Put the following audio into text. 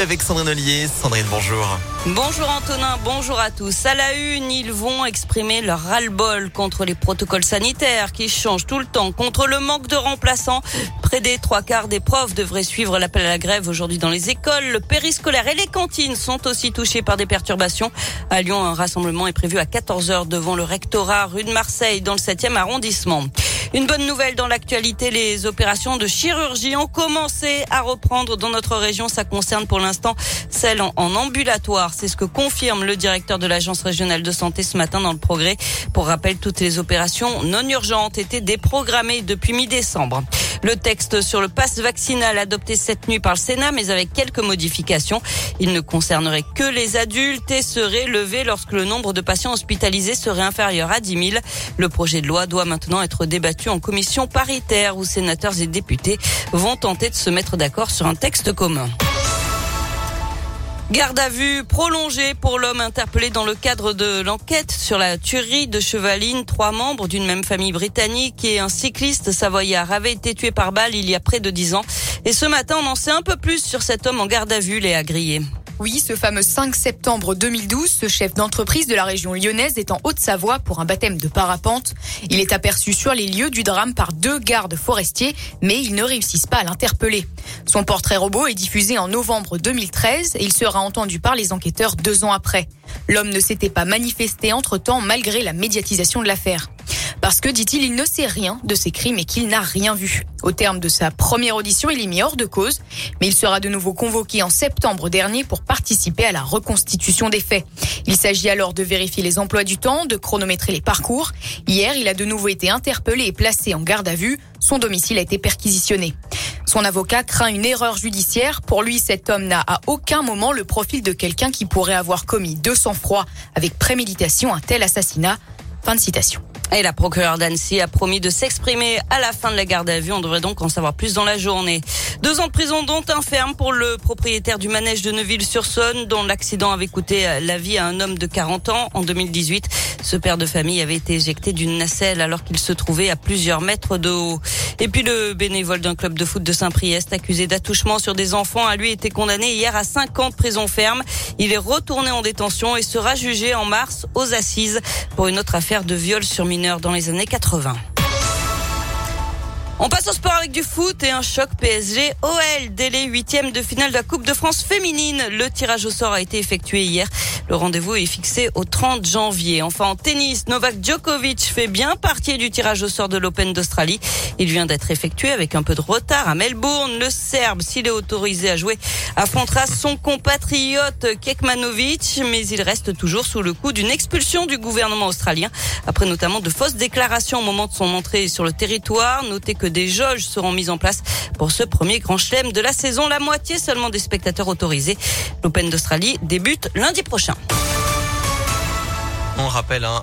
avec Sandrine Ollier. Sandrine, bonjour. Bonjour Antonin, bonjour à tous. À la une, ils vont exprimer leur ras-le-bol contre les protocoles sanitaires qui changent tout le temps, contre le manque de remplaçants. Près des trois quarts des profs devraient suivre l'appel à la grève aujourd'hui dans les écoles. Le périscolaire et les cantines sont aussi touchés par des perturbations. À Lyon, un rassemblement est prévu à 14h devant le rectorat rue de Marseille dans le 7e arrondissement. Une bonne nouvelle dans l'actualité, les opérations de chirurgie ont commencé à reprendre dans notre région. Ça concerne pour l'instant celles en, ambulatoire. C'est ce que confirme le directeur de l'Agence régionale de santé ce matin dans le progrès. Pour rappel, toutes les opérations non urgentes étaient déprogrammées depuis mi-décembre. Le texte sur le passe vaccinal adopté cette nuit par le Sénat, mais avec quelques modifications. Il ne concernerait que les adultes et serait levé lorsque le nombre de patients hospitalisés serait inférieur à 10 000. Le projet de loi doit maintenant être débattu en commission paritaire où sénateurs et députés vont tenter de se mettre d'accord sur un texte commun. Garde à vue prolongée pour l'homme interpellé dans le cadre de l'enquête sur la tuerie de Chevaline. Trois membres d'une même famille britannique et un cycliste savoyard avaient été tués par balle il y a près de dix ans. Et ce matin, on en sait un peu plus sur cet homme en garde à vue, Léa Grillé. Oui, ce fameux 5 septembre 2012, ce chef d'entreprise de la région lyonnaise est en Haute-Savoie pour un baptême de parapente. Il est aperçu sur les lieux du drame par deux gardes forestiers, mais ils ne réussissent pas à l'interpeller. Son portrait robot est diffusé en novembre 2013 et il sera entendu par les enquêteurs deux ans après. L'homme ne s'était pas manifesté entre-temps malgré la médiatisation de l'affaire. Parce que, dit-il, il ne sait rien de ces crimes et qu'il n'a rien vu. Au terme de sa première audition, il est mis hors de cause, mais il sera de nouveau convoqué en septembre dernier pour participer à la reconstitution des faits. Il s'agit alors de vérifier les emplois du temps, de chronométrer les parcours. Hier, il a de nouveau été interpellé et placé en garde à vue. Son domicile a été perquisitionné. Son avocat craint une erreur judiciaire. Pour lui, cet homme n'a à aucun moment le profil de quelqu'un qui pourrait avoir commis de sang-froid avec préméditation un tel assassinat. Fin de citation. Et la procureure d'Annecy a promis de s'exprimer à la fin de la garde à vue. On devrait donc en savoir plus dans la journée. Deux ans de prison dont un ferme pour le propriétaire du manège de Neuville-sur-Saône dont l'accident avait coûté la vie à un homme de 40 ans en 2018. Ce père de famille avait été éjecté d'une nacelle alors qu'il se trouvait à plusieurs mètres de haut. Et puis le bénévole d'un club de foot de Saint-Priest accusé d'attouchement sur des enfants a lui été condamné hier à 5 ans de prison ferme. Il est retourné en détention et sera jugé en mars aux assises pour une autre affaire de viol sur mineur dans les années 80. On passe au sport avec du foot et un choc PSG OL dès les huitièmes de finale de la Coupe de France féminine. Le tirage au sort a été effectué hier. Le rendez-vous est fixé au 30 janvier. Enfin, en tennis, Novak Djokovic fait bien partie du tirage au sort de l'Open d'Australie. Il vient d'être effectué avec un peu de retard à Melbourne. Le Serbe, s'il est autorisé à jouer, affrontera son compatriote Kekmanovic, mais il reste toujours sous le coup d'une expulsion du gouvernement australien, après notamment de fausses déclarations au moment de son entrée sur le territoire. Des jauges seront mises en place pour ce premier grand chelem de la saison. La moitié seulement des spectateurs autorisés. L'Open d'Australie débute lundi prochain. On rappelle un